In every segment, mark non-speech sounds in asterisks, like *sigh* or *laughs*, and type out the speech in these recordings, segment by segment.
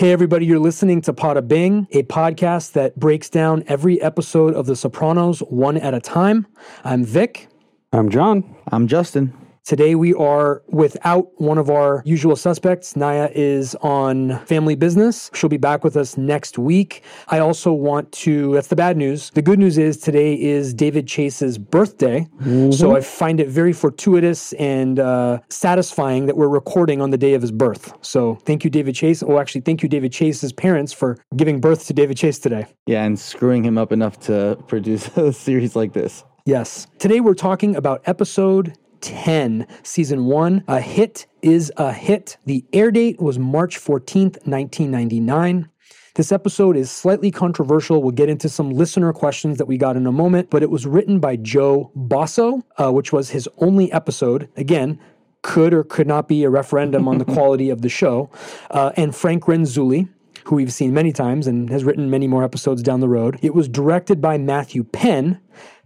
Hey, everybody, you're listening to Pada Bing, a podcast that breaks down every episode of The Sopranos one at a time. I'm Vic. I'm John. I'm Justin. Today we are without one of our usual suspects. Naya is on family business. She'll be back with us next week. I also want to, that's the bad news. The good news is today is David Chase's birthday. Mm-hmm. So I find it very fortuitous and uh, satisfying that we're recording on the day of his birth. So thank you, David Chase. Oh, actually, thank you, David Chase's parents for giving birth to David Chase today. Yeah, and screwing him up enough to *laughs* produce a series like this. Yes. Today we're talking about episode 10, season one. A hit is a hit. The air date was March 14th, 1999. This episode is slightly controversial. We'll get into some listener questions that we got in a moment, but it was written by Joe Bosso, uh, which was his only episode. Again, could or could not be a referendum on the *laughs* quality of the show. Uh, and Frank Renzulli, who we've seen many times and has written many more episodes down the road. It was directed by Matthew Penn,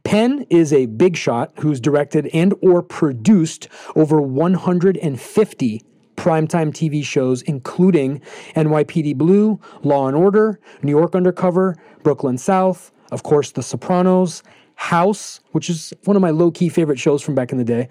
Penn is a big shot who's directed and or produced over 150 primetime TV shows, including NYPD Blue, Law and Order, New York Undercover, Brooklyn South, of course, The Sopranos, House, which is one of my low key favorite shows from back in the day,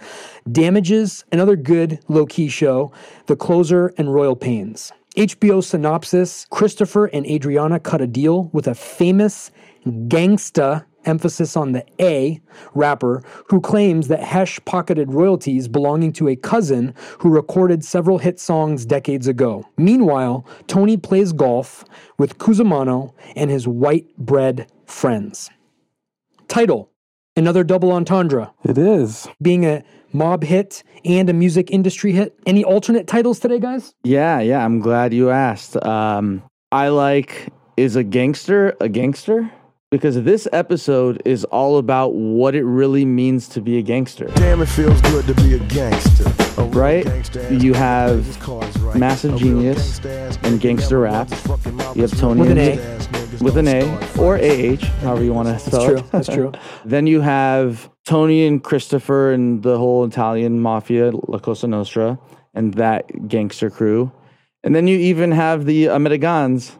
Damages, another good low key show, The Closer, and Royal Pains. HBO synopsis Christopher and Adriana cut a deal with a famous gangsta emphasis on the A rapper, who claims that Hesh pocketed royalties belonging to a cousin who recorded several hit songs decades ago. Meanwhile, Tony plays golf with Cusimano and his white bread friends. Title Another double entendre. It is. Being a mob hit and a music industry hit. Any alternate titles today, guys? Yeah, yeah. I'm glad you asked. Um, I like Is a Gangster a Gangster? Because this episode is all about what it really means to be a gangster. Damn, it feels good to be a gangster. A right? Gangster you have Massive Genius and Gangster Rap. You have Tony with an A. With an A or AH, however you want to spell That's true. That's true. *laughs* then you have Tony and Christopher and the whole Italian mafia, La Cosa Nostra, and that gangster crew. And then you even have the Americans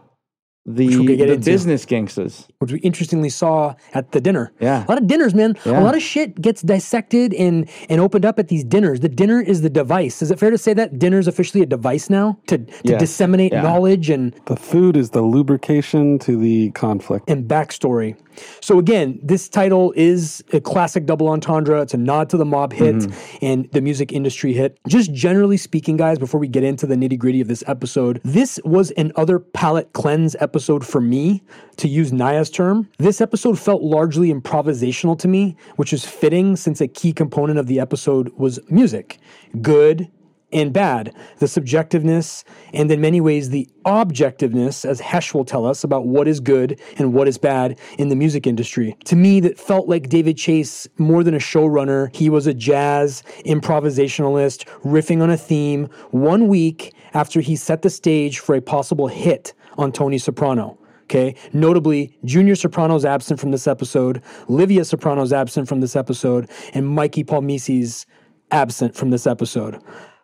the, the business gangsters. Which we interestingly saw at the dinner. Yeah. A lot of dinners, man. Yeah. A lot of shit gets dissected and, and opened up at these dinners. The dinner is the device. Is it fair to say that dinner is officially a device now to, to yes. disseminate yeah. knowledge and. The food is the lubrication to the conflict. And backstory. So again, this title is a classic double entendre. It's a nod to the mob hit mm-hmm. and the music industry hit. Just generally speaking, guys, before we get into the nitty gritty of this episode, this was an other palate cleanse episode for me, to use Naya's term. This episode felt largely improvisational to me, which is fitting since a key component of the episode was music. Good, and bad, the subjectiveness, and in many ways the objectiveness, as Hesh will tell us, about what is good and what is bad in the music industry. To me, that felt like David Chase more than a showrunner. He was a jazz improvisationalist, riffing on a theme one week after he set the stage for a possible hit on Tony Soprano. Okay. Notably, Junior Soprano's absent from this episode, Livia Soprano's absent from this episode, and Mikey Palmice's absent from this episode.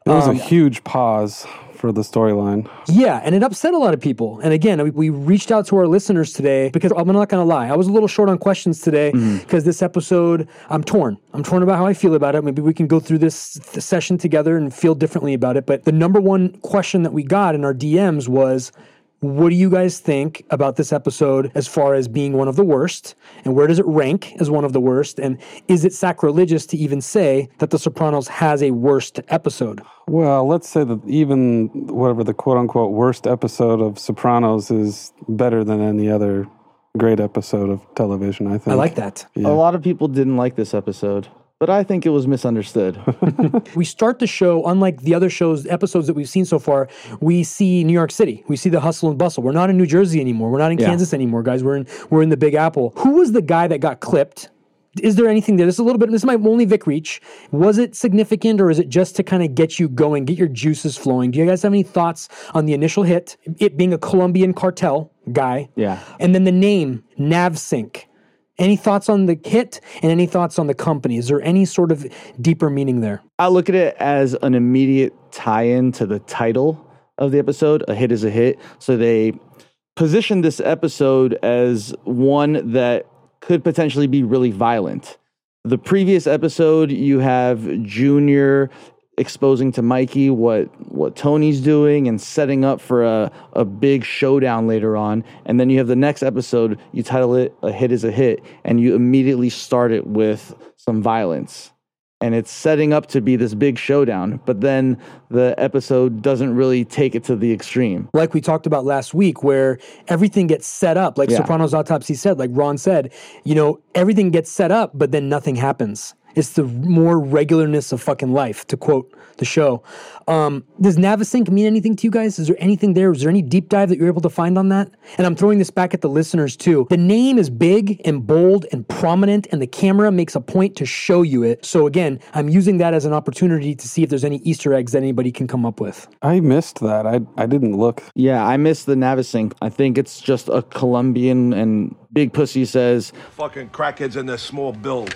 It was um, a huge pause for the storyline. Yeah, and it upset a lot of people. And again, we, we reached out to our listeners today because I'm not going to lie. I was a little short on questions today because mm-hmm. this episode, I'm torn. I'm torn about how I feel about it. Maybe we can go through this, this session together and feel differently about it. But the number one question that we got in our DMs was, what do you guys think about this episode as far as being one of the worst? And where does it rank as one of the worst? And is it sacrilegious to even say that The Sopranos has a worst episode? Well, let's say that even whatever the quote unquote worst episode of Sopranos is better than any other great episode of television, I think. I like that. Yeah. A lot of people didn't like this episode but I think it was misunderstood. *laughs* we start the show, unlike the other shows, episodes that we've seen so far, we see New York City. We see the hustle and bustle. We're not in New Jersey anymore. We're not in yeah. Kansas anymore, guys. We're in we're in the Big Apple. Who was the guy that got clipped? Is there anything there? This is a little bit. This is my only Vic reach. Was it significant, or is it just to kind of get you going, get your juices flowing? Do you guys have any thoughts on the initial hit? It being a Colombian cartel guy, yeah, and then the name NavSync. Any thoughts on the hit and any thoughts on the company? Is there any sort of deeper meaning there? I look at it as an immediate tie in to the title of the episode. A hit is a hit. So they positioned this episode as one that could potentially be really violent. The previous episode, you have Junior exposing to Mikey what what Tony's doing and setting up for a, a big showdown later on. And then you have the next episode, you title it A Hit is a Hit, and you immediately start it with some violence. And it's setting up to be this big showdown, but then the episode doesn't really take it to the extreme. like we talked about last week, where everything gets set up, like Yeah. Sopranos Autopsy said, like Ron said, you know, everything gets set up, but then nothing happens. It's the more regularness of fucking life, to quote the show. Um, does Navasync mean anything to you guys? Is there anything there? Is there any deep dive that you're able to find on that? And I'm throwing this back at the listeners too. The name is big and bold and prominent, and the camera makes a point to show you it. So again, I'm using that as an opportunity to see if there's any Easter eggs that anybody can come up with. I missed that. I I didn't look. Yeah, I missed the Navasync. I think it's just a Colombian and Big Pussy says, Fucking crackheads and their small bills.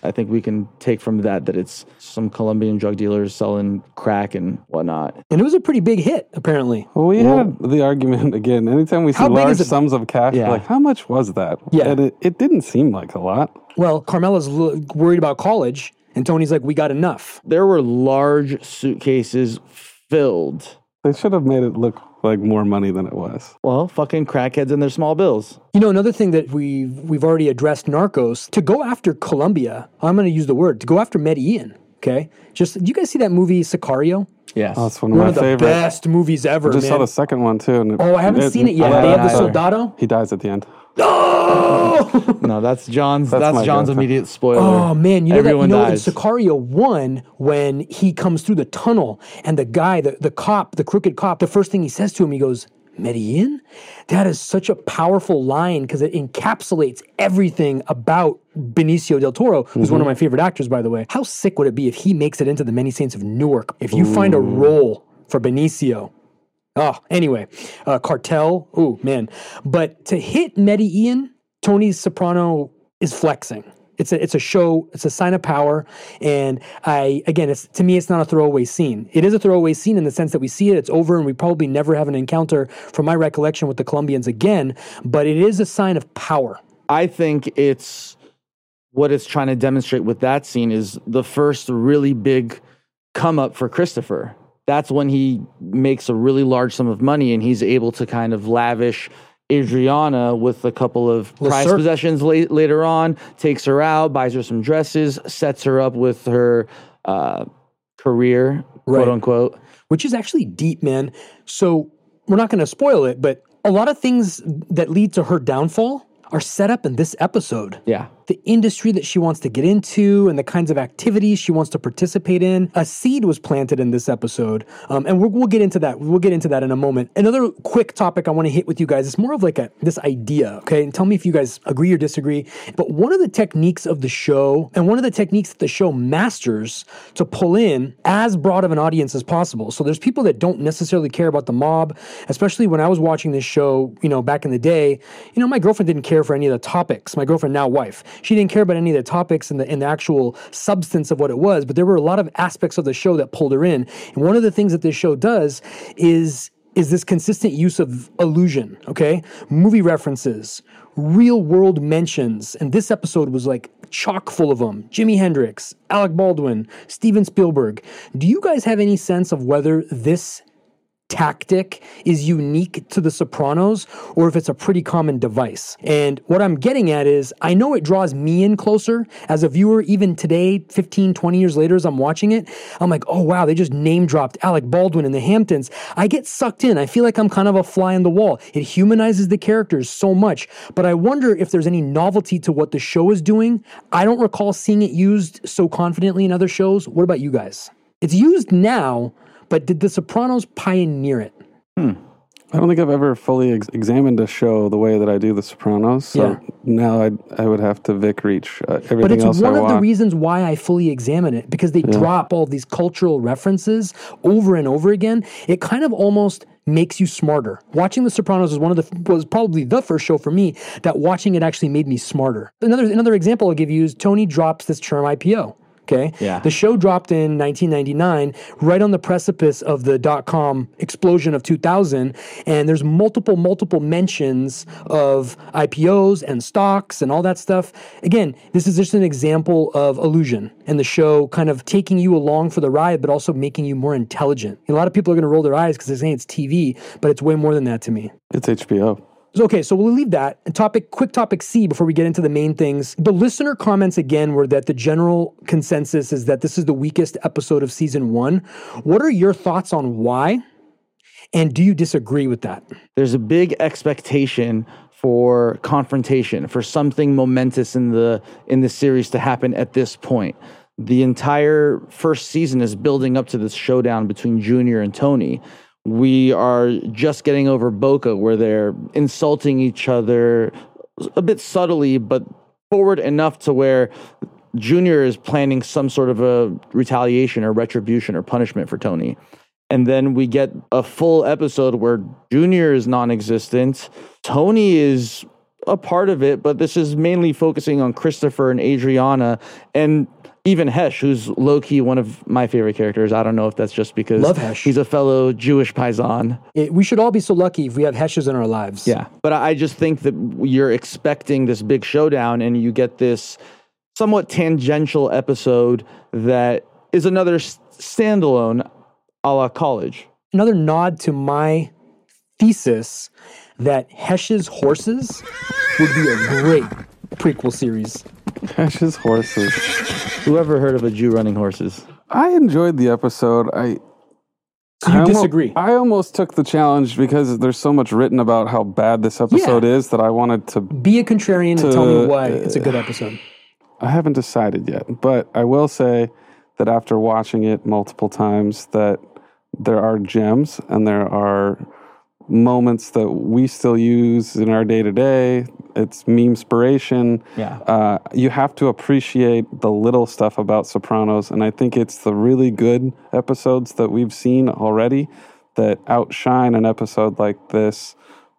I think we can take from that that it's some Colombian drug dealers selling crack and whatnot. And it was a pretty big hit, apparently. Well, we had the argument again. Anytime we see large sums of cash, Yeah. like how much was that? Yeah. and it, it didn't seem like a lot. Well, Carmela's l- worried about college, and Tony's like, "We got enough." There were large suitcases filled. They should have made it look like more money than it was. Well, fucking crackheads and their small bills. You know, another thing that we've we've already addressed, Narcos. To go after Colombia, I'm going to use the word to go after Medellin. Okay, just do you guys see that movie Sicario? Yes. Oh, that's one of One my of the favorites. best movies ever. I just man. saw the second one too. And it- oh, I haven't seen it yet. I haven't the. Soldado. He dies at the end. No, no, that's John's. That's, That's John's immediate spoiler. Oh man, you know Everyone that you know dies. in Sicario one when he comes through the tunnel and the guy, the, the cop, the crooked cop, the first thing he says to him, he goes, Medellin? That is such a powerful line because it encapsulates everything about Benicio del Toro, who's one of mm-hmm. my favorite actors, by the way. How sick would it be if he makes it into the Many Saints of Newark? If you find a role for Benicio. Oh, anyway, uh, Cartel. Oh man, but to hit Medellin, Tony Soprano is flexing. It's a it's a show. It's a sign of power, and I again, it's to me, it's not a throwaway scene. It is a throwaway scene in the sense that we see it, it's over, and we probably never have an encounter, from my recollection, with the Colombians again. But it is a sign of power. I think it's what it's trying to demonstrate with that scene is the first really big come up for Christopher. That's when he makes a really large sum of money and he's able to kind of lavish Adriana with a couple of prize Leclerc. possessions late, later on, takes her out, buys her some dresses, sets her up with her uh, career, Right. quote unquote. which is actually deep, man. So we're not going to spoil it, but a lot of things that lead to her downfall are set up in this episode. Yeah. The industry that she wants to get into and the kinds of activities she wants to participate in. A seed was planted in this episode, um, and we'll, we'll get into that. We'll get into that in a moment. Another quick topic I want to hit with you guys is more of like a this idea, okay? And tell me if you guys agree or disagree. But one of the techniques of the show, and one of the techniques that the show masters to pull in as broad of an audience as possible. So there's people that don't necessarily care about the mob, especially when I was watching this show, you know, back in the day. You know, my girlfriend didn't care for any of the topics. My girlfriend, now wife, she didn't care about any of the topics and the, and the actual substance of what it was. But there were a lot of aspects of the show that pulled her in. And one of the things that this show does is is this consistent use of illusion, okay? Movie references, real world mentions. And this episode was like chock full of them. Jimi Hendrix, Alec Baldwin, Steven Spielberg. Do you guys have any sense of whether this tactic is unique to the Sopranos or if it's a pretty common device. And what I'm getting at is I know it draws me in closer as a viewer even today 15 20 years later as I'm watching it. I'm like, "Oh wow, they just name dropped Alec Baldwin in the Hamptons." I get sucked in. I feel like I'm kind of a fly in the wall. It humanizes the characters so much, but I wonder if there's any novelty to what the show is doing. I don't recall seeing it used so confidently in other shows. What about you guys? It's used now, but did The Sopranos pioneer it? I don't think I've ever fully ex- examined a show the way that I do The Sopranos. So Yeah. now I I would have to Vic reach uh, everything But it's else one I of the reasons why I fully examine it because they drop all these cultural references over and over again. It kind of almost makes you smarter. Watching The Sopranos was one of the was probably the first show for me that watching it actually made me smarter. Another another example I'll give you is Tony drops this term IPO. Okay. Yeah. The show dropped in 1999, right on the precipice of the dot com explosion of 2000. And there's multiple, multiple mentions of IPOs and stocks and all that stuff. Again, this is just an example of illusion and the show kind of taking you along for the ride, but also making you more intelligent. And a lot of people are going to roll their eyes because they're saying it's TV, but it's way more than that to me. It's HBO. So, Okay, so we'll leave that. And topic, quick topic C before we get into the main things. The listener comments again were that the general consensus is that this is the weakest episode of season one. What are your thoughts on why? And do you disagree with that? there's a big expectation for confrontation for something momentous in the in the series to happen at this point the entire first season is building up to this showdown between junior and tony we are just getting over boca where they're insulting each other a bit subtly but forward enough to where junior is planning some sort of a retaliation or retribution or punishment for tony and then we get a full episode where Junior is non-existent. Tony is a part of it, but this is mainly focusing on Christopher and Adriana and even Hesh, who's low key one of my favorite characters. I don't know if that's just because Love Hesh. he's a fellow Jewish paisan. It, we should all be so lucky if we have Heshes in our lives. Yeah. But I just think that you're expecting this big showdown and you get this somewhat tangential episode that is another s- standalone a la college. Another nod to my thesis that Hesh's horses would be a great prequel series. Hesh's horses. Whoever heard of a Jew running horses? I enjoyed the episode. I So you I almo- disagree? I almost took the challenge because there's so much written about how bad this episode is that I wanted to. Be a contrarian and tell me To- why it's a good uh, episode. I haven't decided yet, but I will say that after watching it multiple times, that there are gems and there are moments that we still use in our day to day. It's meme inspiration. Yeah. Uh, you have to appreciate the little stuff about Sopranos, and I think it's the really good episodes that we've seen already that outshine an episode like this,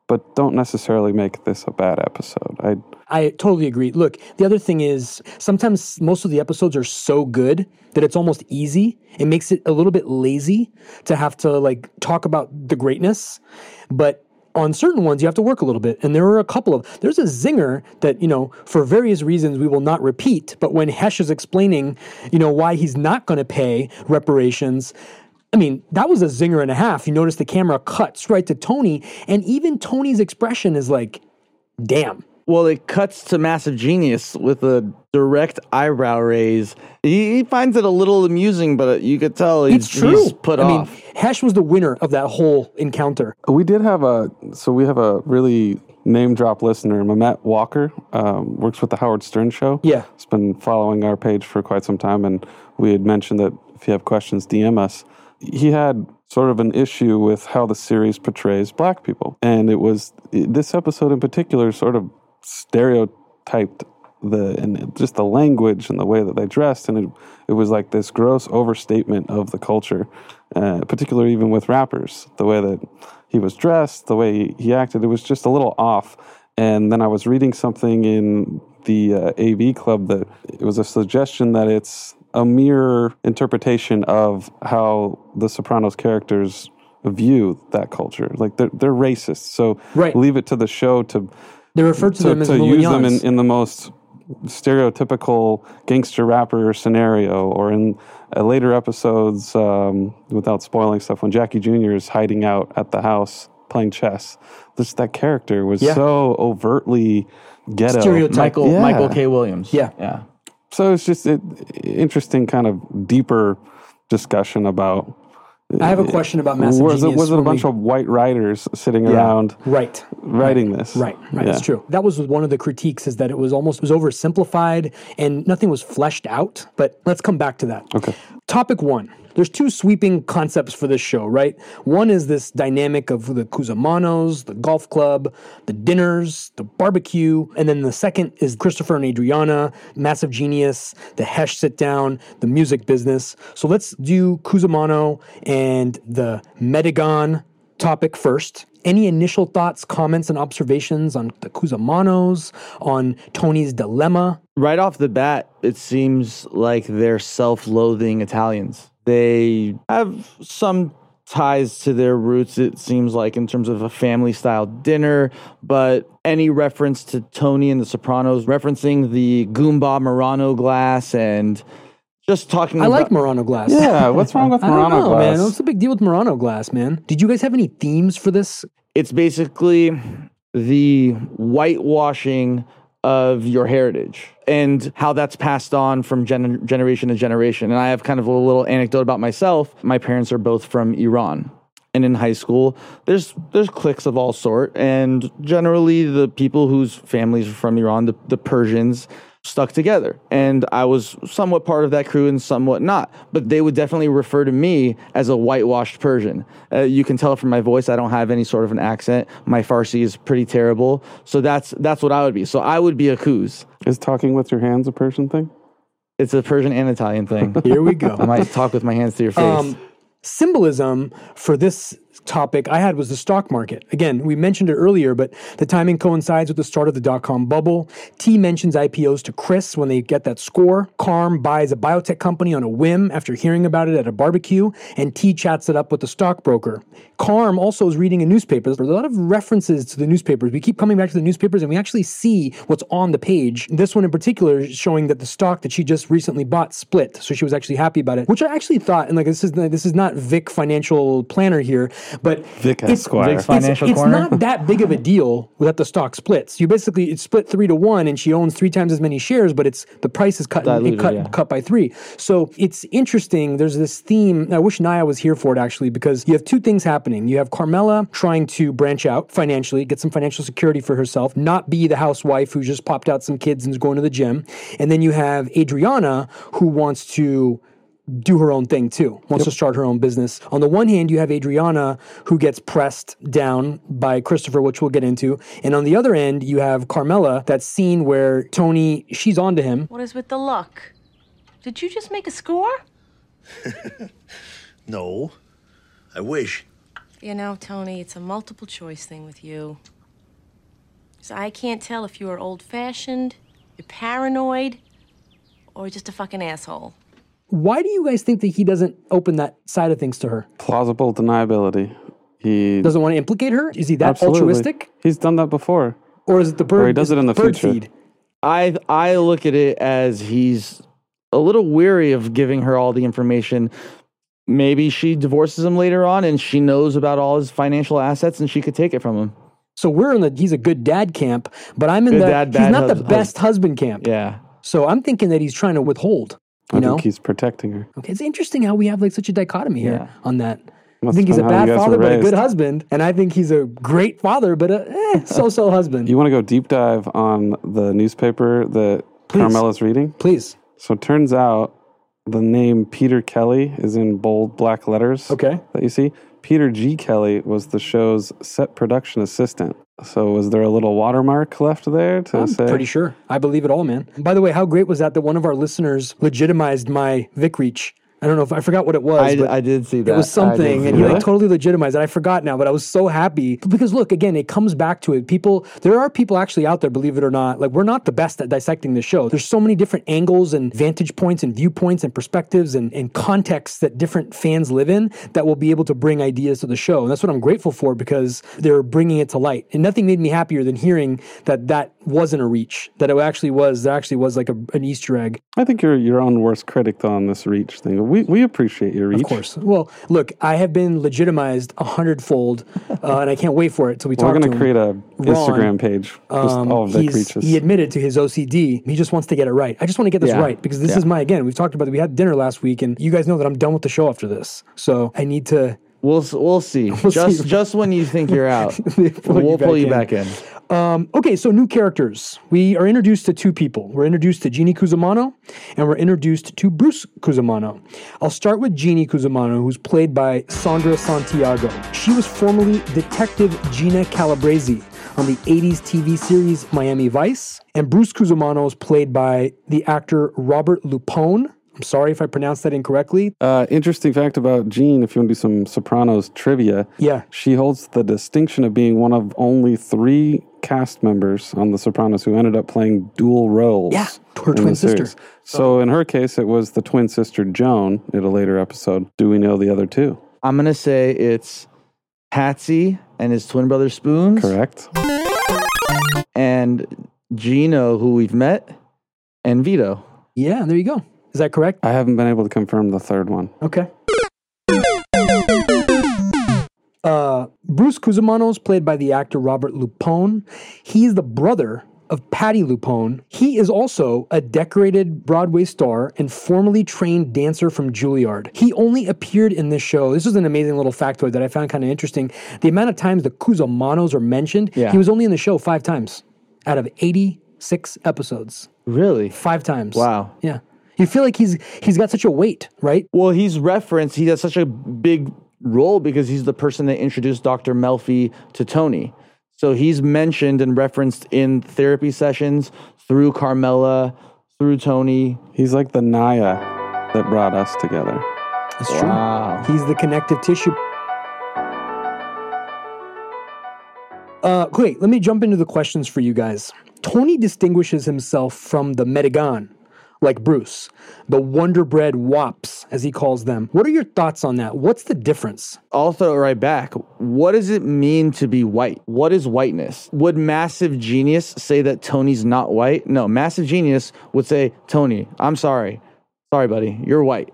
but don't necessarily make this a bad episode. I I totally agree. Look, the other thing is sometimes most of the episodes are so good that it's almost easy. It makes it a little bit lazy to have to like talk about the greatness. But on certain ones, you have to work a little bit. And there are a couple of, there's a zinger that, you know, for various reasons we will not repeat. But when Hesh is explaining, you know, why he's not going to pay reparations, I mean, that was a zinger and a half. You notice the camera cuts right to Tony, and even Tony's expression is like, damn. Well, it cuts to Massive Genius with a direct eyebrow raise. He, he finds it a little amusing, but you could tell he's, It's true. he's put I off. mean, Hesh was the winner of that whole encounter. We did have a so we have a really name drop listener, Mamet Walker, um, works with the Howard Stern Show. Yeah. he's been following our page for quite some time, and we had mentioned that if you have questions, DM us. He had sort of an issue with how the series portrays black people, and it was this episode in particular sort of stereotyped the and just the language and the way that they dressed, and it it was like this gross overstatement of the culture, uh, particularly even with rappers, the way that he was dressed, the way he, he acted, it was just a little off. And then I was reading something in the uh, AV Club that it was a suggestion that it's a mere interpretation of how the Sopranos characters view that culture. Like they're they're racist, so Right. leave it to the show to They refer to, to, them as to use them in, in the most stereotypical gangster rapper scenario or in uh, later episodes um, without spoiling stuff when jackie jr is hiding out at the house playing chess this that character was Yeah. so overtly ghetto Stereotype. Michael Yeah. Michael K. Williams. Yeah. Yeah. so it's just an interesting kind of deeper discussion about I have a question about Massive was it, was it a bunch we- of white writers sitting around Right. writing this Right, right. Yeah. That's true. That was one of the critiques is that it was almost it was oversimplified and nothing was fleshed out. But let's come back to that. Okay. Topic one. There's two sweeping concepts for this show, right? One is this dynamic of the Cusimanos, the golf club, the dinners, the barbecue, and then the second is Christopher and Adriana, massive genius, the Hesh sit down, the music business. So let's do Cusimano and the Medigan topic first. Any initial thoughts, comments, and observations on the Cusimanos, on Tony's dilemma? Right off the bat, it seems like they're self loathing Italians. They have some ties to their roots, it seems like, in terms of a family style dinner, but any reference to Tony and the Sopranos, referencing the Goomba Murano glass and just talking I about. like Murano glass. Yeah, what's wrong with *laughs* I don't Murano know, glass? man. What's the big deal with Murano glass, man? Did you guys have any themes for this? it's basically the whitewashing of your heritage and how that's passed on from gen- generation to generation. And I have kind of a little anecdote about myself. My parents are both from Iran. And in high school, there's there's cliques of all sort, and generally the people whose families are from Iran, the, the Persians, stuck together. And I was somewhat part of that crew and somewhat not. But they would definitely refer to me as a whitewashed Persian. Uh, you can tell from my voice I don't have any sort of an accent. My Farsi is pretty terrible. So that's that's what I would be. So I would be a Kuz. Is talking with your hands a Persian thing? It's a Persian and Italian thing. *laughs* Here we go. I might talk with my hands to your face. Um, symbolism for this topic I had was the stock market. Again, we mentioned it earlier, but the timing coincides with the start of the dot com bubble. T mentions IPOs to Chris when they get that score. Carm buys a biotech company on a whim after hearing about it at a barbecue, and T chats it up with the stockbroker. Carm also is reading a newspaper. There's a lot of references to the newspapers. We keep coming back to the newspapers and we actually see what's on the page. This one in particular is showing that the stock that she just recently bought split. So she was actually happy about it, which I actually thought, and like this is this is not Vic financial planner here, but Vic it's, Esquire. Vic's it's, Financial it's Corner? not that big of a deal that the stock splits. You basically it's split three to one, and she owns three times as many shares, but it's the price is cut Diluted, cut yeah. cut by three. So it's interesting. There's this theme. I wish Naya was here for it actually, because you have two things happening. You have Carmela trying to branch out financially, get some financial security for herself, not be the housewife who just popped out some kids and is going to the gym. And then you have Adriana who wants to do her own thing too, wants to start her own business. On the one hand, you have Adriana who gets pressed down by Christopher, which we'll get into. And on the other end, you have Carmela, that scene where Tony, she's onto him. What is with the luck? Did you just make a score? *laughs* No. I wish. You know, Tony, it's a multiple choice thing with you. So I can't tell if you are old fashioned, you're paranoid, or just a fucking asshole. Why do you guys think that he doesn't open that side of things to her? Plausible deniability. He Doesn't want to implicate her? Is he that absolutely. altruistic? He's done that before. Or is it the bird? Or he does it in the bird future. feed? I I look at it as he's a little weary of giving her all the information. Maybe she divorces him later on and she knows about all his financial assets and she could take it from him. So we're in the he's a good dad camp, but I'm in Good the dad, he's bad not the hus- best husband camp. Yeah. So I'm thinking that he's trying to withhold. You I know, think he's protecting her. okay, it's interesting how we have like such a dichotomy here Yeah. on that. I think he's a bad father, but a good husband, and I think he's a great father, but a eh, *laughs* so-so husband. You want to go deep dive on the newspaper that Please. Carmela's reading? Please, So it turns out the name Peter Kelly is in bold black letters. okay. That you see. Peter G. Kelly was the show's set production assistant. So was there a little watermark left there to I'm say? pretty sure. I believe it all, man. By the way, how great was that that one of our listeners legitimized my Vic Reach? I don't know if I forgot what it was. I, but I did see that. It was something, and he like totally legitimized it. I forgot now, but I was so happy because look, again, it comes back to it. People, there are people actually out there, believe it or not. Like we're not the best at dissecting the show. There's so many different angles and vantage points and viewpoints and perspectives and, and contexts that different fans live in that will be able to bring ideas to the show, and that's what I'm grateful for because they're bringing it to light. And nothing made me happier than hearing that that wasn't a reach, that it actually was. There actually was like a, an Easter egg. I think you're your own worst critic though on this reach thing. We we appreciate your reach. Of course. Well, look, I have been legitimized a hundredfold, *laughs* uh, and I can't wait for it till we talk. We're going to create a Ron, Instagram page, Um, all of the he's- reaches. He admitted to his OCD. He just wants to get it right. I just want to get this Yeah. right because this Yeah. is my again. We've talked about it. We had dinner last week, and you guys know that I'm done with the show after this. So I need to. We'll we'll see. *laughs* We'll just see. just when you think you're out, *laughs* Pull we'll pull back you in. back in. Um, okay, so new characters. We are introduced to two people. We're introduced to Jeannie Cusimano, and we're introduced to Bruce Cusimano. I'll start with Jeannie Cusimano, who's played by Sandra Santiago. She was formerly Detective Gina Calabrese on the 80s TV series Miami Vice, and Bruce Cusimano is played by the actor Robert Lupone. I'm sorry if I pronounced that incorrectly. Uh, interesting fact about Jean, if you want to do some Sopranos trivia, Yeah. she holds the distinction of being one of only three cast members on The Sopranos who ended up playing dual roles. Yeah, her twin the sister. series. So in her case, it was the twin sister Joan in a later episode. Do we know the other two? I'm gonna say it's Patsy and his twin brother Spoons, Correct. and Gino, who we've met, and Vito. Yeah, there you go. Is that correct? I haven't been able to confirm the third one. Okay. Uh, Bruce Cusimano's played by the actor Robert Lupone. He is the brother of Patti Lupone. He is also a decorated Broadway star and formerly trained dancer from Juilliard. He only appeared in this show. This is an amazing little factoid that I found kind of interesting. The amount of times the Cusimanos are mentioned, Yeah. he was only in the show five times out of 86 episodes. Really? Five times. Wow. Yeah. You feel like he's he's got such a weight, right? Well, he's referenced. He has such a big role because he's the person that introduced Dr. Melfi to Tony. So he's mentioned and referenced in therapy sessions through Carmela, through Tony. He's like the Naya that brought us together. That's true. Wow. He's the connective tissue. Uh, wait, let me jump into the questions for you guys. Tony distinguishes himself from the Medigan, like Bruce, the Wonder Bread Wops, as he calls them. What are your thoughts on that? What's the difference? I'll throw it right back. What does it mean to be white? What is whiteness? Would Massive Genius say that Tony's not white? No, Massive Genius would say, Tony, I'm sorry. Sorry, buddy, you're white.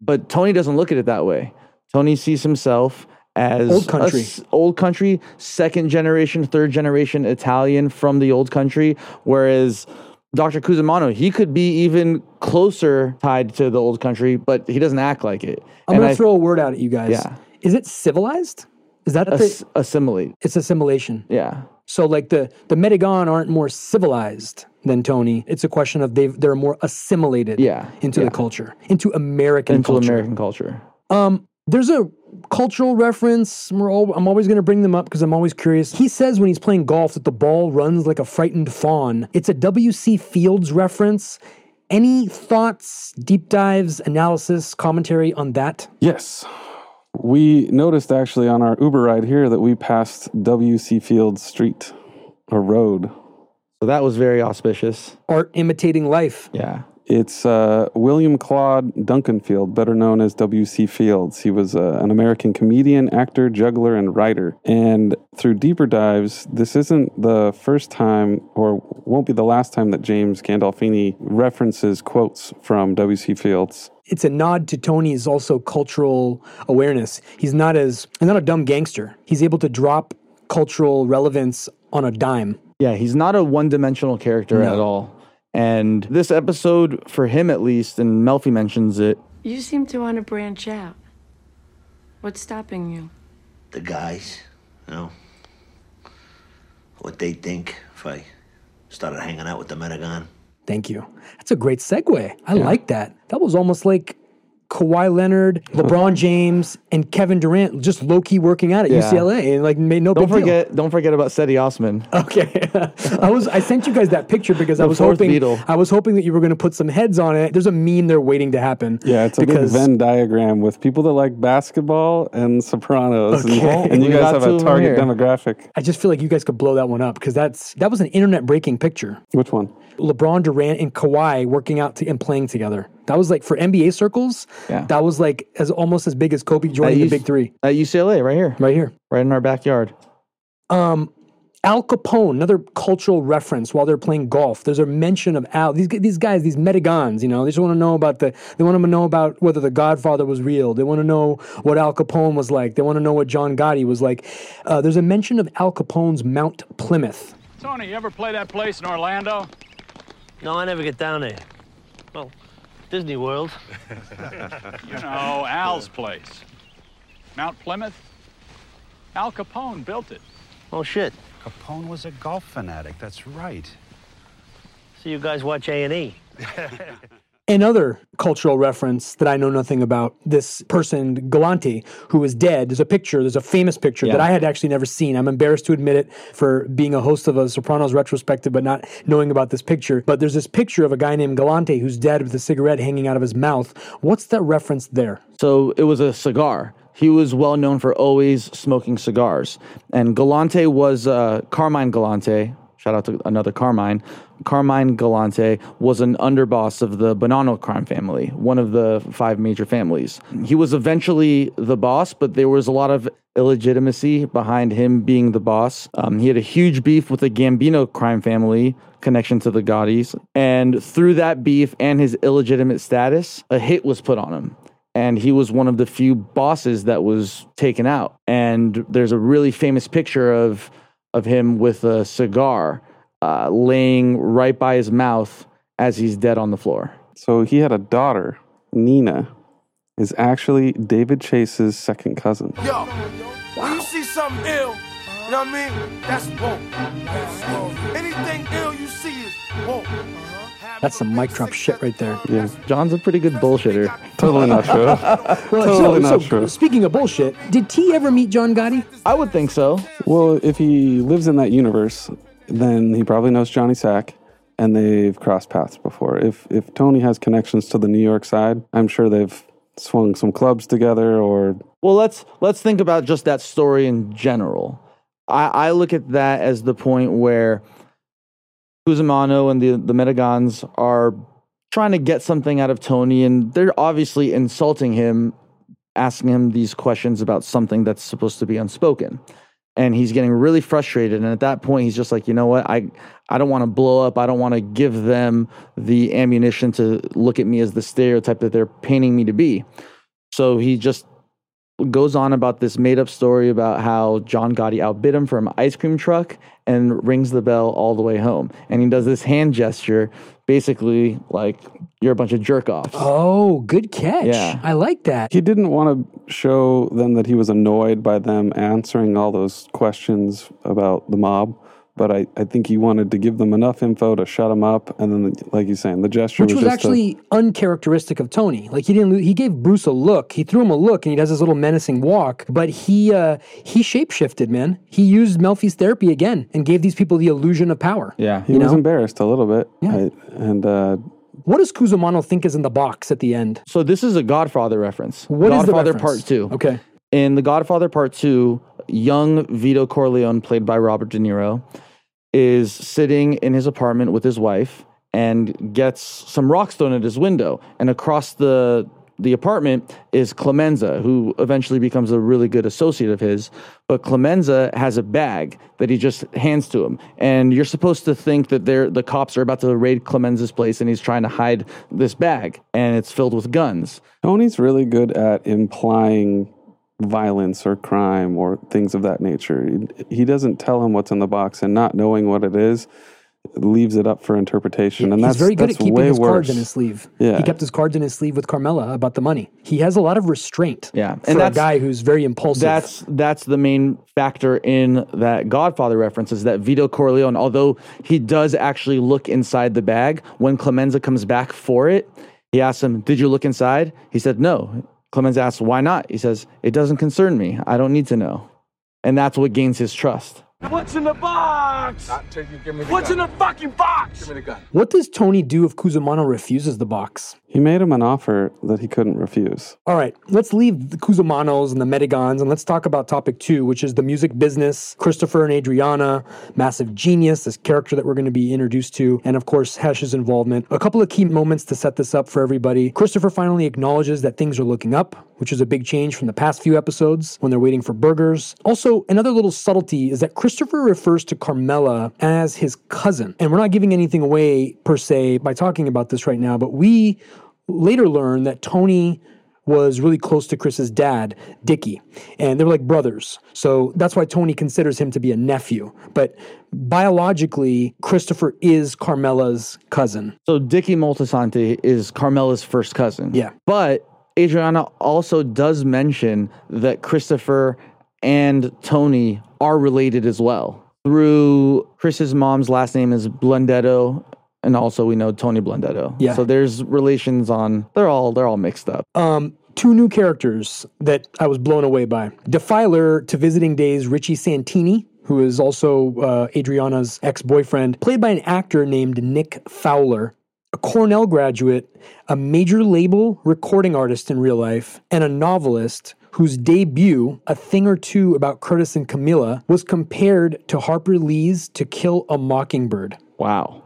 But Tony doesn't look at it that way. Tony sees himself as Old country. s- old country, second generation, third generation Italian from the old country, whereas Dr. Cusimano, he could be even closer tied to the old country, but he doesn't act like it. I'm going to throw a word out at you guys. Yeah. Is it civilized? Is that a ass- assimilate. It's assimilation. Yeah. So like the the Medigan aren't more civilized than Tony. It's a question of they they're more assimilated Yeah, into yeah. the culture, into American into culture. American culture. Um, there's a cultural reference. We're all, I'm always going to bring them up because I'm always curious. He says when he's playing golf that the ball runs like a frightened fawn. It's a W.C. Fields reference. Any thoughts, deep dives, analysis, commentary on that? Yes. We noticed actually on our Uber ride here that we passed W.C. Fields Street, a road. So that was very auspicious. Art imitating life. Yeah. It's uh, William Claude Dukenfield, better known as W.C. Fields. He was uh, an American comedian, actor, juggler, and writer. And through deeper dives, this isn't the first time, or won't be the last time, that James Gandolfini references quotes from W.C. Fields. It's a nod to Tony's also cultural awareness. He's not as he's not a dumb gangster. He's able to drop cultural relevance on a dime. Yeah, he's not a one dimensional character No. at all. And this episode, for him at least, and Melfi mentions it, You seem to want to branch out. What's stopping you? The guys, you know, what they think if I started hanging out with the Medigan. Thank you. That's a great segue. I like that. That was almost like Kawhi Leonard, *laughs* LeBron James, and Kevin Durant just low key working out at Yeah. UCLA and like made no don't big deal. forget, don't forget about Cedi Osman. Okay, *laughs* I was I sent you guys that picture because I was hoping Beatle. I was hoping that you were going to put some heads on it. There's a meme there waiting to happen. Yeah, it's a big Venn diagram with people that like basketball and Sopranos, and- Okay. and, you guys have a target demographic. I just feel like you guys could blow that one up because that's that was an internet breaking picture. Which one? LeBron Durant and Kawhi working out to, and playing together. That was like for NBA circles. Yeah. That was like as almost as big as Kobe joining the Big Three At UCLA, right here, right here. right in our backyard. Um, Al Capone, another cultural reference while they're playing golf. There's a mention of Al. These these guys, these Medigans, you know, they just want to know about the. They want to know about whether the Godfather was real. They want to know what Al Capone was like. They want to know what John Gotti was like. Uh, there's a mention of Al Capone's Mount Plymouth. Tony, you ever play that place in Orlando? No, I never get down there. Well, Disney World. *laughs* You know, Al's place. Mount Plymouth? Al Capone built it. Oh, shit. Capone was a golf fanatic. That's right. So you guys watch A&E. *laughs* Another cultural reference that I know nothing about this person, Galante, who is dead. There's a picture, there's a famous picture that I had actually never seen. I'm embarrassed to admit it for being a host of a Sopranos retrospective, but not knowing about this picture. But there's this picture of a guy named Galante who's dead with a cigarette hanging out of his mouth. What's that reference there? So it was a cigar. He was well known for always smoking cigars. And Galante was uh, Carmine Galante. Shout out to another Carmine. Carmine Galante was an underboss of the Bonanno crime family, one of the five major families. He was eventually the boss, but there was a lot of illegitimacy behind him being the boss. Um, he had a huge beef with the Gambino crime family, connection to the Gottis. And through that beef and his illegitimate status, a hit was put on him and he was one of the few bosses that was taken out. And there's a really famous picture of of him with a cigar uh, laying right by his mouth as he's dead on the floor. So he had a daughter, Nina, is actually David Chase's second cousin. Yo, when you see something ill, you know what I mean? That's woke. Anything ill you see is woke. That's some mic drop shit right there. Yeah, John's a pretty good bullshitter. totally not true. Well, *laughs* Totally so, not so, true. Speaking of bullshit, did T ever meet John Gotti? I would think so. Well, if he lives in that universe, then he probably knows Johnny Sack, and they've crossed paths before. If if Tony has connections to the New York side, I'm sure they've swung some clubs together or Well, let's let's think about just that story in general. I, I look at that as the point where Cusimano and the the Medigans are trying to get something out of Tony, and they're obviously insulting him, asking him these questions about something that's supposed to be unspoken. And he's getting really frustrated. And at that point, he's just like, you know what? I I don't want to blow up. I don't want to give them the ammunition to look at me as the stereotype that they're painting me to be. So he just goes on about this made up story about how John Gotti outbid him from an ice cream truck and rings the bell all the way home. And he does this hand gesture, basically like you're a bunch of jerk offs. Oh, good catch. Yeah. I like that. he didn't want to show them that he was annoyed by them answering all those questions about the mob. But I, I think he wanted to give them enough info to shut them up, and then, like you're saying, the gesture Which was just to- actually uncharacteristic of Tony. Like he didn't. He gave Bruce a look. He threw him a look, and he does his little menacing walk. But he uh, he shapeshifted, man. He used Melfi's therapy again and gave these people the illusion of power. Yeah. he was know? embarrassed a little bit. Yeah. I- and uh, What does Cusimano think is in the box at the end? So this is a Godfather reference. What is the Godfather reference? Part 2. Okay. In The Godfather Part 2, young Vito Corleone, played by Robert De Niro, is sitting in his apartment with his wife and gets some rocks thrown at his window. And across the the apartment is Clemenza, who eventually becomes a really good associate of his. But Clemenza has a bag that he just hands to him. And you're supposed to think that they're, the cops are about to raid Clemenza's place and he's trying to hide this bag. And it's filled with guns. Tony's really good at implying violence or crime or things of that nature. He, he doesn't tell him what's in the box, and not knowing what it is leaves it up for interpretation. And He's that's very good that's at keeping his worse. cards in his sleeve. Yeah. He kept his cards in his sleeve with Carmela about the money. He has a lot of restraint. Yeah. For And a that's- guy who's very impulsive. That's that's the main factor in that Godfather reference is that Vito Corleone, although he does actually look inside the bag, when Clemenza comes back for it, he asks him, Did you look inside? He said, No. Clemenza asks, Why not? He says, It doesn't concern me. I don't need to know. And that's what gains his trust. What's in the box? What's in the fucking box? Give me the gun. What does Tony do if Cusimano refuses the box? He made him an offer that he couldn't refuse. All right, let's leave the Cusimanos and the Medigans and let's talk about topic two, which is the music business. Christopher and Adriana, massive genius, this character that we're going to be introduced to, and of course, Hesh's involvement. A couple of key moments to set this up for everybody. Christopher finally acknowledges that things are looking up, which is a big change from the past few episodes when they're waiting for burgers. Also, another little subtlety is that Christopher refers to Carmela as his cousin. And we're not giving anything away per se by talking about this right now, but we later learn that Tony was really close to Chris's dad, Dickie, and they were like brothers. So that's why Tony considers him to be a nephew. But biologically, Christopher is Carmela's cousin. So Dickie Moltisanti is Carmela's first cousin. Yeah. But Adriana also does mention that Christopher and Tony are related as well. Through Chris's mom's last name is Blundetto and also we know Tony Blundetto. Yeah. So there's relations on. They're all they're all mixed up. Um, two new characters that I was blown away by. Defiler to Visiting Days, Richie Santini, who is also uh, Adriana's ex boyfriend, played by an actor named Nick Fowler. A Cornell graduate, a major label recording artist in real life, and a novelist whose debut, A Thing or Two About Curtis and Camilla, was compared to Harper Lee's To Kill a Mockingbird. Wow.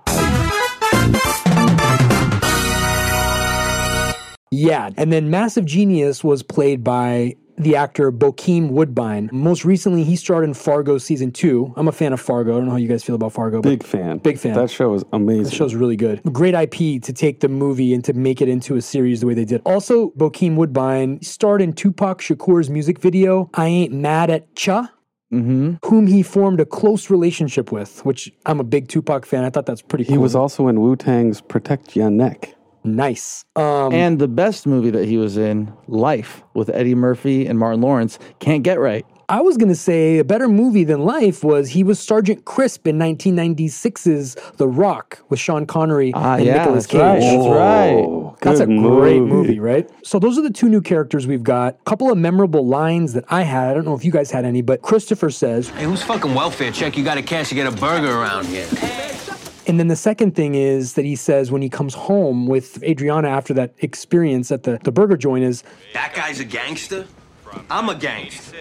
Yeah. And then Massive Genius was played by the actor Bokeem Woodbine. Most recently, he starred in Fargo season two. I'm a fan of Fargo. I don't know how you guys feel about Fargo. But Big fan. Big fan. That show is amazing. the show's really good. Great IP to take the movie and to make it into a series the way they did. Also, Bokeem Woodbine starred in Tupac Shakur's music video, I Ain't Mad at Cha. Mm-hmm. Whom he formed a close relationship with, which I'm a big Tupac fan. I thought that's pretty cool. He was also in Wu Tang's Protect Your Neck. Nice. Um, And the best movie that he was in, Life, with Eddie Murphy and Martin Lawrence, can't get right. I was going to say a better movie than Life was he was Sergeant Crisp in 1996's The Rock with Sean Connery Ah, and yeah, Nicolas that's right. Cage. That's right. That's a good great movie, right? So those are the two new characters we've got. A couple of memorable lines that I had. I don't know if you guys had any, but Christopher says, Hey, who's fucking welfare check? You got to cash to get a burger around here. And then the second thing is that he says when he comes home with Adriana after that experience at the, the burger joint is, That guy's a gangster? I'm a gangster.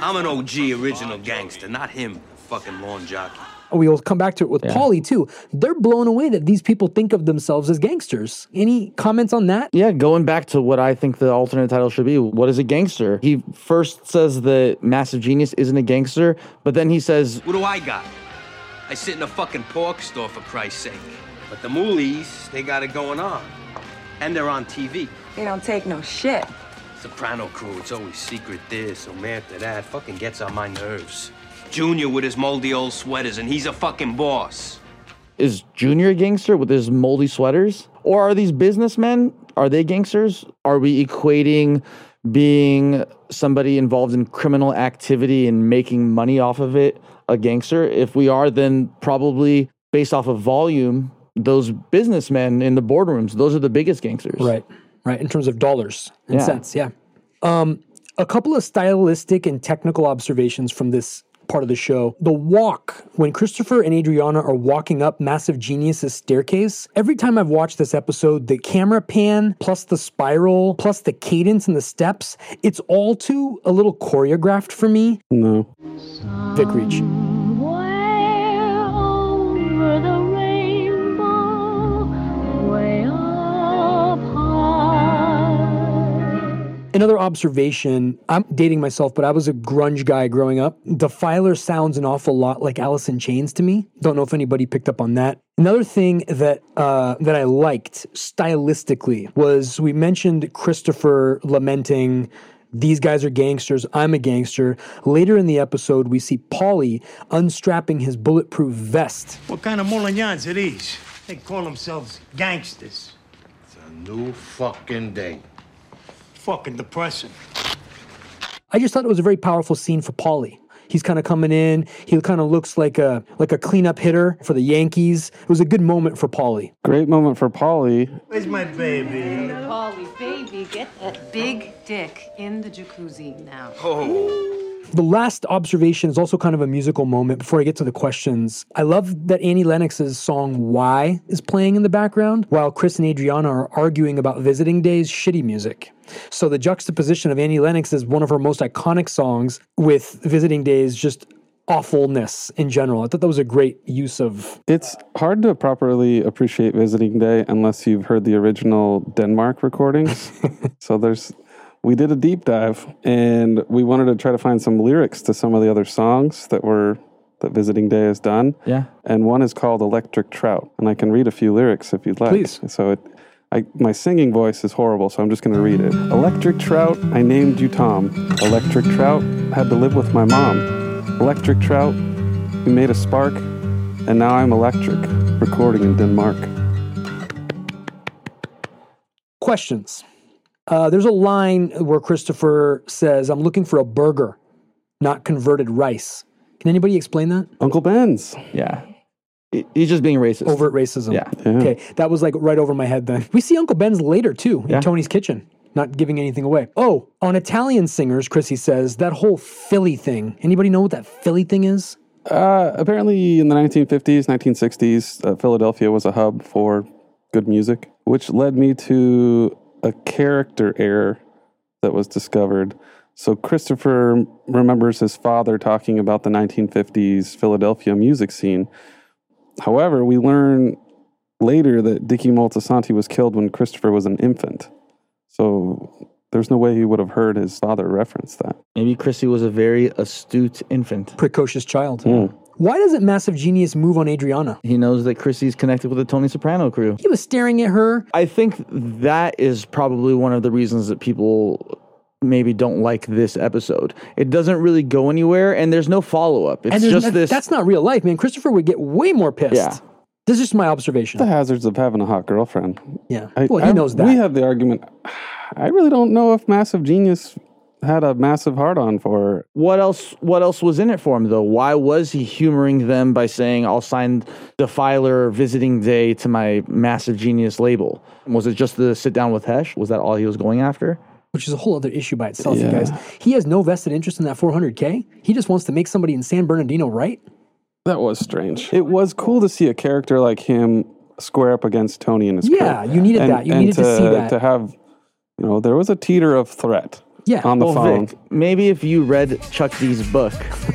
I'm an OG original gangster, not him, fucking lawn jockey. we'll come back to it with Yeah. Paulie too. They're blown away that these people think of themselves as gangsters. Any comments on that? Yeah, going back to what I think the alternate title should be. What is a gangster? He first says that Massive Genius isn't a gangster, but then he says, What do I got? I sit in a fucking pork store for Christ's sake. But the moolies, they got it going on. And they're on TV. They don't take no shit. Soprano crew, it's always secret this or after that. Fucking gets on my nerves. Junior with his moldy old sweaters, and he's a fucking boss. Is Junior a gangster with his moldy sweaters? Or are these businessmen? Are they gangsters? Are we equating being somebody involved in criminal activity and making money off of it a gangster? If we are, then probably based off of volume, those businessmen in the boardrooms, those are the biggest gangsters. Right, right. In terms of dollars and Yeah. cents, yeah. Um, a couple of stylistic and technical observations from this part of the show. The walk, when Christopher and Adriana are walking up Massive Genius's staircase, every time I've watched this episode, the camera pan, plus the spiral, plus the cadence and the steps, it's all too a little choreographed for me. No. Vic Reach. Another observation, I'm dating myself, but I was a grunge guy growing up. Defiler sounds an awful lot like Alice in Chains to me. Don't know if anybody picked up on that. Another thing that uh, that I liked stylistically was we mentioned Christopher lamenting these guys are gangsters, I'm a gangster. Later in the episode, we see Paulie unstrapping his bulletproof vest. What kind of molignons are these? They call themselves gangsters. It's a new fucking day. Fucking depressing. I just thought it was a very powerful scene for Paulie. He's kind of coming in. He kind of looks like a like a cleanup hitter for the Yankees. It was a good moment for Paulie. Great moment for Paulie. Where's my baby? Polly, baby, get that big dick in the jacuzzi now. Oh. The last observation is also kind of a musical moment before I get to the questions. I love that Annie Lennox's song Why is playing in the background while Chris and Adriana are arguing about Visiting Days shitty music. So the juxtaposition of Annie Lennox as one of her most iconic songs with Visiting Days just awfulness in general. I thought that was a great use of It's hard to properly appreciate Visiting Day unless you've heard the original Denmark recordings. *laughs* so there's we did a deep dive and we wanted to try to find some lyrics to some of the other songs that were that Visiting Day has done. Yeah. And one is called Electric Trout. And I can read a few lyrics if you'd like. Please. So it I, my singing voice is horrible, so I'm just going to read it. Electric Trout, I named you Tom. Electric Trout, had to live with my mom. Electric Trout, we made a spark, and now I'm electric, recording in Denmark. questions. Uh, there's a line where Christopher says, I'm looking for a burger, not converted rice. Can anybody explain that? Uncle Ben's. Yeah. He- He's just being racist. Overt racism. Yeah. Okay, that was like right over my head then. We see Uncle Ben's later too in Yeah. Tony's kitchen. Not giving anything away. Oh, on Italian singers, Chrissy says that whole Philly thing. Anybody know what that Philly thing is? Uh, apparently, in the 1950s, 1960s, uh, Philadelphia was a hub for good music, which led me to a character error that was discovered. So, Christopher remembers his father talking about the 1950s Philadelphia music scene. However, we learn later that Dickie Moltisanti was killed when Christopher was an infant. So, there's no way he would have heard his father reference that. Maybe Chrissy was a very astute infant. Precocious child. Hmm. Why doesn't Massive Genius move on Adriana? He knows that Chrissy's connected with the Tony Soprano crew. He was staring at her. I think that is probably one of the reasons that people maybe don't like this episode. It doesn't really go anywhere, and there's no follow up. It's and just no- this. That's not real life, man. Christopher would get way more pissed. Yeah. This is just my observation. The hazards of having a hot girlfriend. Yeah. I- well, he I- knows that. We have the argument. I really don't know if Massive Genius had a massive heart on for her. What else? What else was in it for him though? Why was he humoring them by saying, "I'll sign Defiler Visiting Day to my Massive Genius label"? Was it just to sit down with Hesh? Was that all he was going after? Which is a whole other issue by itself, you guys. He has no vested interest in that 400K. He just wants to make somebody in San Bernardino right. That was strange. It was cool to see a character like him square up against Tony and his crew. Yeah, you needed And- that. You and needed to see that. To have, you know, there was a teeter of threat. Yeah. on the Well, phone. Vic, maybe if you read Chuck D's book,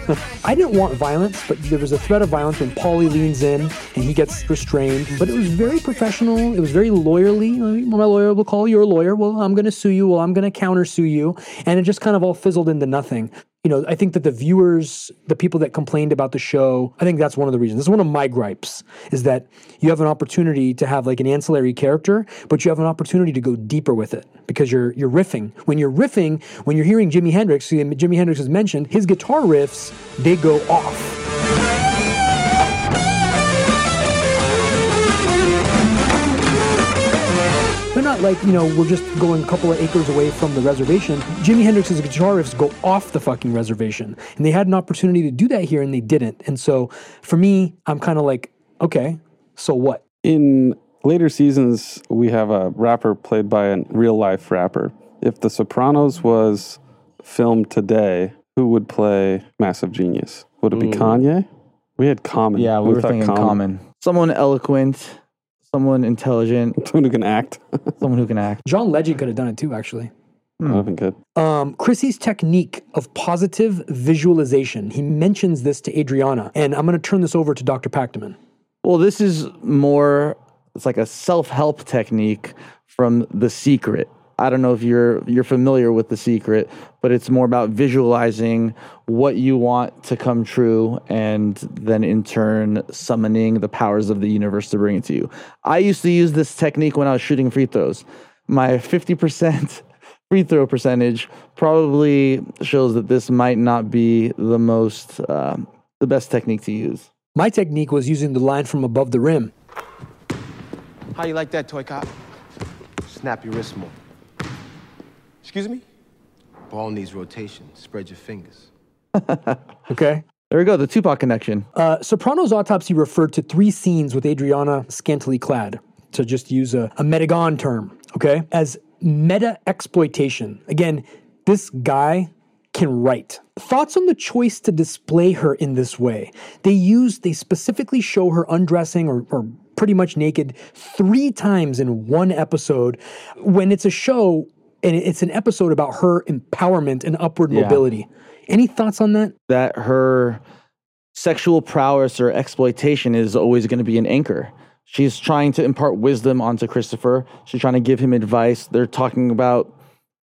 *laughs* I didn't want violence, but there was a threat of violence when Paulie leans in and he gets restrained. But it was very professional. It was very lawyerly. My lawyer will call you're a lawyer. Well, I'm going to sue you. Well, I'm going to counter sue you. And it just kind of all fizzled into nothing. You know, I think that the viewers, the people that complained about the show, I think that's one of the reasons. This is one of my gripes is that you have an opportunity to have like an ancillary character, but you have an opportunity to go deeper with it because you're you're riffing. When you're riffing, when you're hearing Jimi Hendrix, Jimi Hendrix is mentioned, his guitar riffs, they go off. Not like, you know, we're just going a couple of acres away from the reservation. Jimi Hendrix's guitar riffs go off the fucking reservation. And they had an opportunity to do that here and they didn't. And so for me, I'm kind of like, okay, so what? In later seasons, we have a rapper played by a real life rapper. If The Sopranos was filmed today, who would play Massive Genius? Would it be Ooh. Kanye? We had Common. yeah, we were thought thinking common. Someone eloquent, someone intelligent, *laughs* someone who can act, *laughs* someone who can act. John Legend could have done it too, actually. That would have been good. Um, Chrissy's technique of positive visualization. He mentions this to Adriana, and I'm going to turn this over to Dr. Pactaman. Well, this is more it's like a self-help technique from The Secret. I don't know if you're you're familiar with The Secret, but it's more about visualizing what you want to come true and then in turn summoning the powers of the universe to bring it to you. I used to use this technique when I was shooting free throws. My 50% *laughs* free throw percentage probably shows that this might not be the most uh, the best technique to use. My technique was using the line from above the rim. How you like that, toy cop? Snap your wrist more. Excuse me? Ball needs rotation. Spread your fingers. *laughs* Okay. There we go, the Tupac connection. Uh, Soprano's autopsy referred to three scenes with Adriana scantily clad, to just use a, a Medigan term, okay, as meta exploitation. Again, this guy can write. Thoughts on the choice to display her in this way? They use, they specifically show her undressing or, or pretty much naked three times in one episode when it's a show and it's an episode about her empowerment and upward Yeah. mobility. Any thoughts on that? that her sexual prowess or exploitation is always going to be an anchor. She's trying to impart wisdom onto Christopher. She's trying to give him advice. They're talking about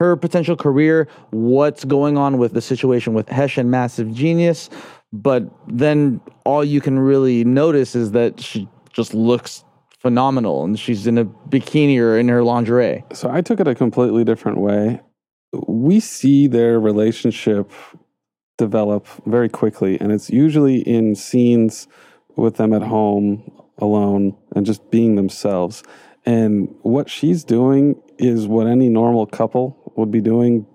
her potential career, what's going on with the situation with Hesh and Massive Genius. But then all you can really notice is that she just looks phenomenal and she's in a bikini or in her lingerie. So I took it a completely different way. We see their relationship develop very quickly, and it's usually in scenes with them at home alone and just being themselves. And what she's doing is what any normal couple would be doing,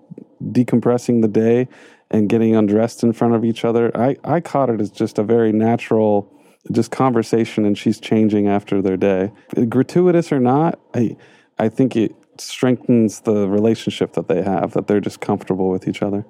decompressing the day and getting undressed in front of each other. I, I caught it as just a very natural just conversation and she's changing after their day. Gratuitous or not, I I think it strengthens the relationship that they have that they're just comfortable with each other.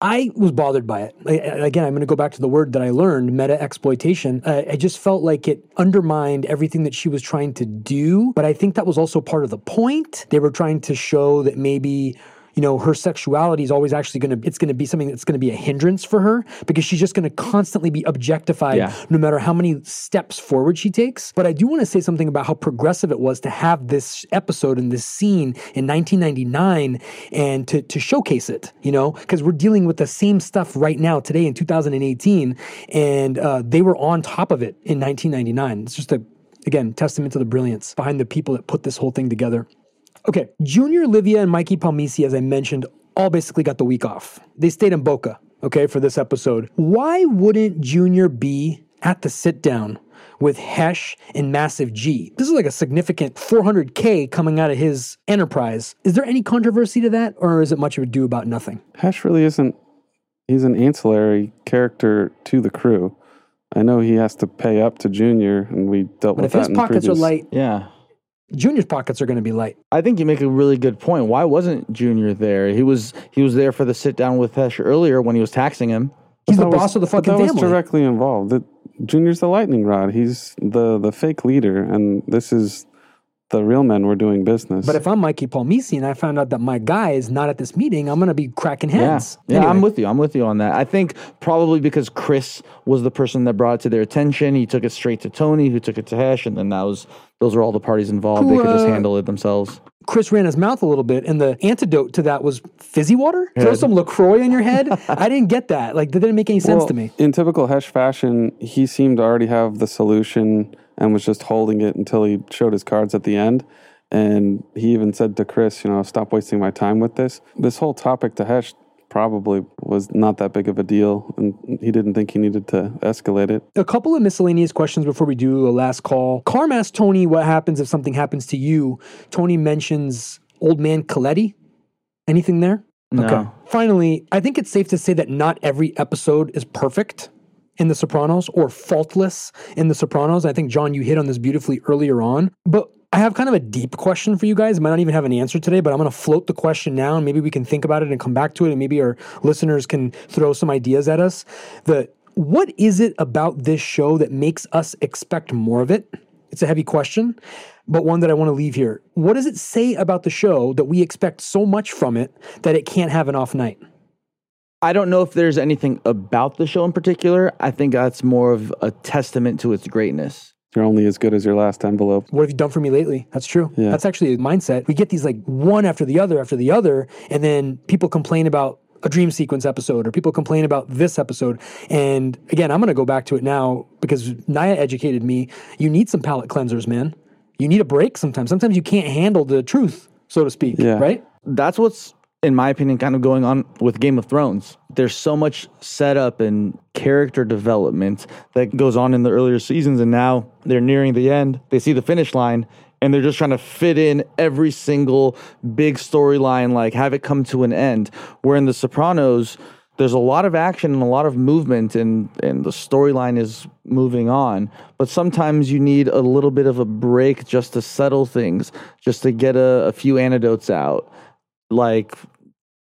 I was bothered by it. I, again, I'm going to go back to the word that I learned, meta exploitation. Uh, I just felt like it undermined everything that she was trying to do. But I think that was also part of the point. They were trying to show that maybe you know, her sexuality is always actually going to, it's going to be something that's going to be a hindrance for her because she's just going to constantly be objectified Yeah. no matter how many steps forward she takes. But I do want to say something about how progressive it was to have this episode and this scene in 1999 and to, to showcase it, you know, because we're dealing with the same stuff right now today in 2018. And uh, they were on top of it in 1999. It's just a, again, testament to the brilliance behind the people that put this whole thing together. Okay, Junior, Livia, and Mikey Palmice, as I mentioned, all basically got the week off. They stayed in Boca, okay, for this episode. Why wouldn't Junior be at the sit down with Hesh and Massive G? This is like a significant 400K coming out of his enterprise. Is there any controversy to that, or is it much of ado about nothing? Hesh really isn't. He's an ancillary character to the crew. I know he has to pay up to Junior, and we dealt But with if that. his in pockets are light, Yeah. Junior's pockets are going to be light. I think you make a really good point. Why wasn't Junior there? He was he was there for the sit down with Hesh earlier when he was taxing him. He's the That was- boss of the but fucking that was directly involved. That Junior's the lightning rod. He's the the fake leader, and this is the real men were doing business. But if I'm Mikey Palmice and I found out that my guy is not at this meeting, I'm going to be cracking heads. Yeah, Anyway. I'm with you. I'm with you on that. I think probably because Chris was the person that brought it to their attention. He took it straight to Tony, who took it to Hesh, and then that was those are all the parties involved. they could just uh, handle it themselves. Chris ran his mouth a little bit, and the antidote to that was fizzy water. Throw Yeah. some Lacroix in your head. *laughs* I didn't get that. Like that didn't make any sense Well, to me. In typical Hesh fashion, he seemed to already have the solution and was just holding it until he showed his cards at the end. And he even said to Chris, you know, stop wasting my time with this. This whole topic to Hesh probably was not that big of a deal, and he didn't think he needed to escalate it. A couple of miscellaneous questions before we do a last call. Carm asked Tony what happens if something happens to you. Tony mentions old man Coletti. Anything there? No. Finally, I think it's safe to say that not every episode is perfect in The Sopranos or faultless in The Sopranos. I think, John, you hit on this beautifully earlier on. But I have kind of a deep question for you guys. I might not even have an answer today, but I'm going to float the question now and maybe we can think about it and come back to it. And maybe our listeners can throw some ideas at us. The what is it about this show that makes us expect more of it? It's a heavy question, but one that I want to leave here. What does it say about the show that we expect so much from it that it can't have an off night? I don't know if there's anything about the show in particular. I think that's more of a testament to its greatness. You're only as good as your last envelope. What have you done for me lately? That's true. Yeah. That's actually a mindset. We get these like one after the other after the other, and then people complain about a dream sequence episode or people complain about this episode. And again, I'm going to go back to it now because Naya educated me. You need some palate cleansers, man. You need a break sometimes. Sometimes you can't handle the truth, so to speak. Yeah. Right? That's what's, in my opinion, kind of going on with Game of Thrones. There's so much setup and character development that goes on in the earlier seasons, and now they're nearing the end. They see the finish line, and they're just trying to fit in every single big storyline, like have it come to an end. Where in The Sopranos, there's a lot of action and a lot of movement, and and the storyline is moving on. But sometimes you need a little bit of a break just to settle things, just to get a, a few anecdotes out, like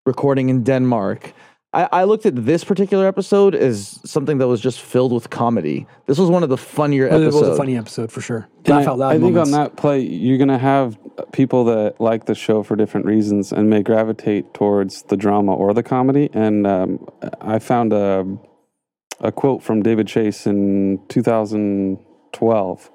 recording in Denmark. I, I looked at this particular episode as something that was just filled with comedy. This was one of the funnier It episodes. It was a funny episode for sure. And Laugh I, out loud. I think moments. on that play, you're going to have people that like the show for different reasons and may gravitate towards the drama or the comedy. And um, I found a, a quote from David Chase in 2012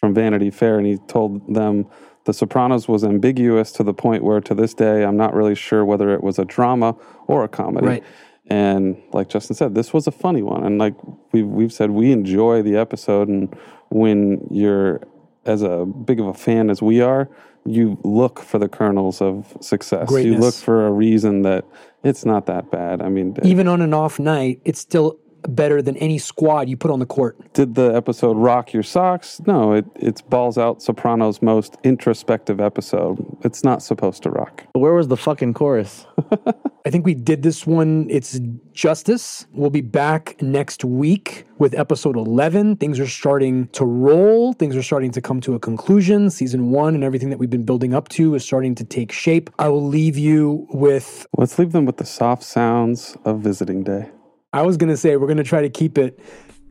from Vanity Fair, and he told them The Sopranos was ambiguous to the point where to this day I'm not really sure whether it was a drama or a comedy. Right. And like Justin said, this was a funny one. And like we've, we've said, we enjoy the episode. And when you're as a big of a fan as we are, you look for the kernels of success. You look for a reason that it's not that bad. I mean, Even on an off night, it's still better than any squad you put on the court. did the episode rock your socks? No, it, it's balls out Sopranos' most introspective episode. It's not supposed to rock. Where was the fucking chorus? *laughs* I think we did this one. It's justice. We'll be back next week with episode 11. Things are starting to roll, things are starting to come to a conclusion. Season one and everything that we've been building up to is starting to take shape. I will leave you with. Let's leave them with the soft sounds of visiting day. I was going to say, we're going to try to keep it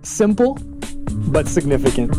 simple but significant.